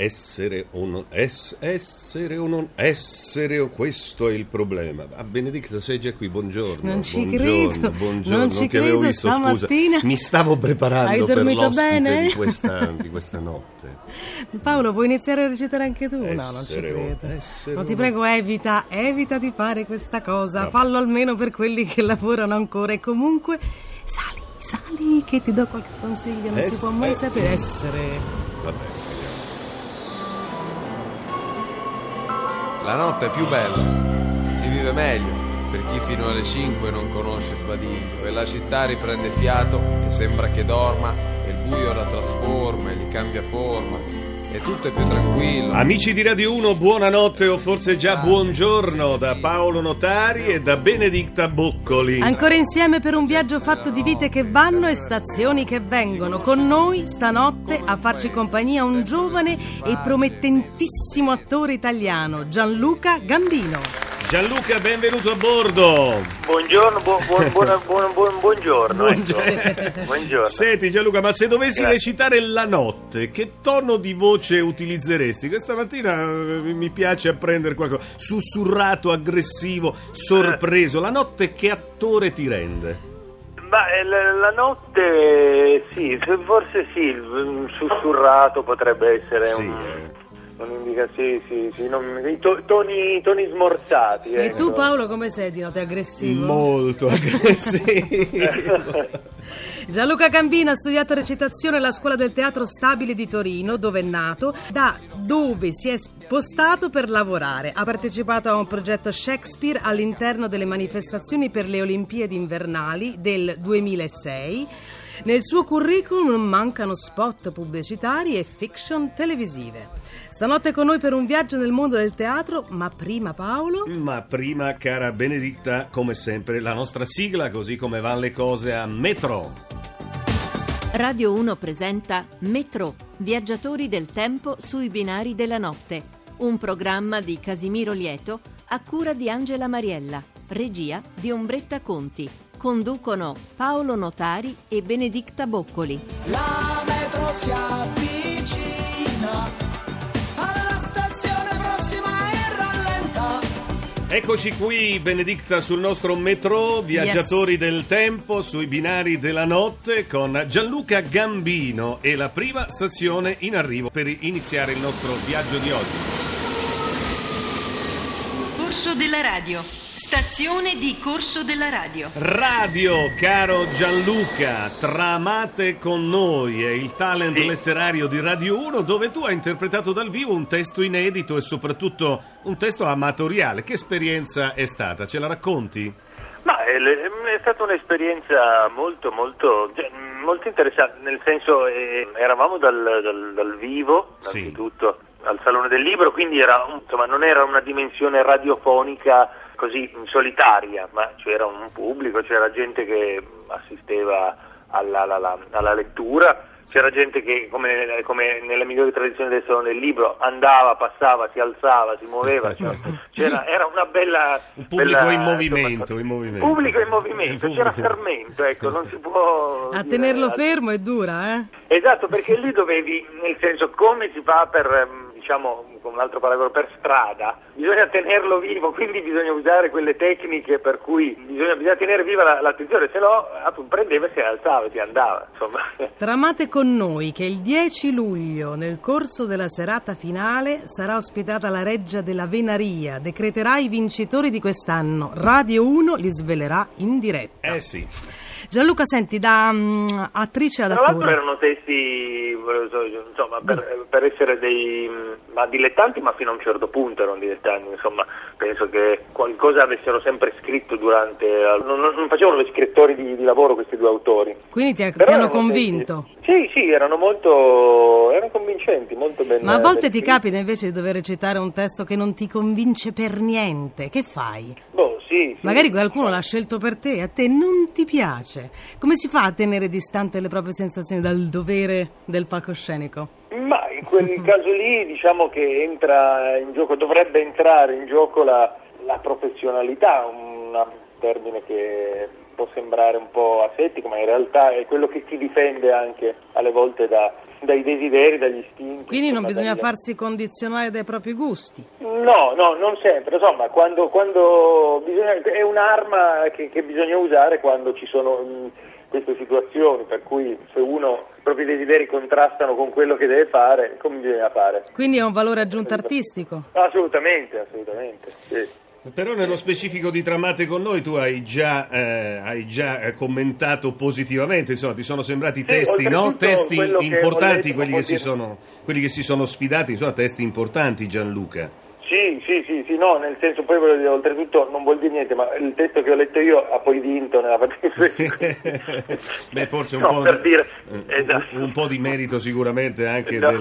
Essere o non es- essere o non essere, o questo è il problema. A Benedicta sei già qui, buongiorno. Non ci buongiorno, credo, buongiorno, non ci ti avevo credo, visto, stamattina. scusa. Mi stavo preparando per l'ospite bene? Di, questa, di questa notte. Paolo, puoi iniziare a recitare anche tu? no, non ci Essere credo. essere o ti prego, evita, evita di fare questa cosa. No. Fallo almeno per quelli che lavorano ancora. E comunque, sali, sali, che ti do qualche consiglio. Non si Ess- può mai sapere. Essere. Va La notte è più bella, si vive meglio. Per chi fino alle 5 non conosce Sbadiglio e la città riprende fiato e sembra che dorma. E il buio la trasforma e gli cambia forma e tutto è più tranquillo. Amici di Radio 1, buonanotte o forse già buongiorno da Paolo Notari e da Benedicta Boccoli. Ancora insieme per un viaggio fatto di vite che vanno e stazioni che vengono. Con noi stanotte a farci compagnia un giovane e promettentissimo attore italiano, Gianluca Gambino. Gianluca, benvenuto a bordo. Buongiorno, buon, buon, buon- buon- buongiorno. ecco. buongiorno. Senti Gianluca, ma se dovessi Grazie. recitare la notte, che tono di voce utilizzeresti? Questa mattina eh, mi piace apprendere qualcosa. Sussurrato, aggressivo, sorpreso. La notte che attore ti rende? Ma eh, la, notte, sì, se- forse sì, mm, sussurrato potrebbe essere Sì, un... eh. Un'indica, sì, sì, sì, non- i to- toni, toni smorzati. E ecco. tu Paolo come sei di notte aggressivo? Molto aggressivo. Gianluca Gambino ha studiato recitazione alla Scuola del Teatro Stabile di Torino, dove è nato, da dove si è spostato per lavorare. Ha partecipato a un progetto Shakespeare all'interno delle manifestazioni per le Olimpiadi invernali del 2006. Nel suo curriculum non mancano spot pubblicitari e fiction televisive. Stanotte con noi per un viaggio nel mondo del teatro, ma prima Paolo... Ma prima, cara Benedicta, come sempre, la nostra sigla, così come vanno le cose a Metro. Radio 1 presenta Metro, viaggiatori del tempo sui binari della notte. Un programma di Casimiro Lieto a cura di Angela Mariella, regia di Ombretta Conti. Conducono Paolo Notari e Benedicta Boccoli. La metro si avvicina alla stazione prossima e rallenta. Eccoci qui, Benedicta, sul nostro metro, viaggiatori del tempo sui binari della notte con Gianluca Gambino e la prima stazione in arrivo per iniziare il nostro viaggio di oggi. Corso della radio. Stazione di Corso della radio. Radio, caro Gianluca, tramate con noi è il talent Sì. letterario di Radio 1 dove tu hai interpretato dal vivo un testo inedito e soprattutto un testo amatoriale. Che esperienza è stata? Ce la racconti? Ma è, è stata un'esperienza molto, molto, cioè, molto interessante, nel senso eh, eravamo dal, dal- dal vivo, Sì. innanzitutto, al Salone del Libro, quindi era, insomma, non era una dimensione radiofonica così solitaria, ma c'era un pubblico, c'era gente che assisteva alla, alla- alla- alla lettura, c'era gente che, come, come nelle migliori tradizioni del Salone del Libro, andava, passava, si alzava, si muoveva, cioè, c'era, era una bella... Un pubblico bella, in movimento, insomma, in movimento. Pubblico in movimento, c'era fermento, ecco, non si può... A tenerlo altro. fermo è dura, eh? Esatto, perché lì dovevi, nel senso, come si fa per, ehm, diciamo, con un altro paragone, per strada, bisogna tenerlo vivo, quindi bisogna usare quelle tecniche per cui bisogna, bisogna tenere viva la- l'attenzione, se no prendeva e si alzava e si andava, insomma. Tramate con noi che il 10 luglio, nel corso della serata finale, sarà ospitata la Reggia della Venaria. Decreterà i vincitori di quest'anno. Radio 1 li svelerà in diretta. Eh sì. Gianluca, senti, da mm, attrice ad Tra l'altro attore. erano testi, insomma, per, per essere dei ma dilettanti, ma fino a un certo punto erano dilettanti, insomma, penso che qualcosa avessero sempre scritto durante, non, non- facevano gli scrittori di, di lavoro questi due autori. Quindi ti, ti hanno convinto. Sì, sì, erano molto, erano convincenti, molto ben Ma a volte ti capita invece di dover recitare un testo che non ti convince per niente. Che fai? Boh, sì, sì. Magari qualcuno l'ha scelto per te e a te non ti piace. Come si fa a tenere distante le proprie sensazioni dal dovere del palcoscenico? Ma in quel caso lì diciamo che entra in gioco, dovrebbe entrare in gioco la, la professionalità, un termine che può sembrare un po' asettico, ma in realtà è quello che ti difende anche alle volte da dai desideri, dagli istinti. Quindi non bisogna dagli- farsi condizionare dai propri gusti. No, no, non sempre, insomma, quando, quando bisogna, è un'arma che, che bisogna usare quando ci sono mh, queste situazioni, per cui se uno, i propri desideri contrastano con quello che deve fare, come bisogna fare? Quindi è un valore aggiunto artistico. Assolutamente, assolutamente, sì. Però nello specifico di Tramate con noi tu hai già, eh, hai già eh, commentato positivamente, insomma ti sono sembrati testi, no? testi importanti, quelli che, sono, quelli che si sono sfidati, insomma testi importanti Gianluca. Sì, sì, sì, sì, no, nel senso poi voglio dire, oltretutto non vuol dire niente, ma il testo che ho letto io ha poi vinto nella partita. Beh, forse un, No, po', per dire, esatto. un, po' di merito sicuramente anche No. del,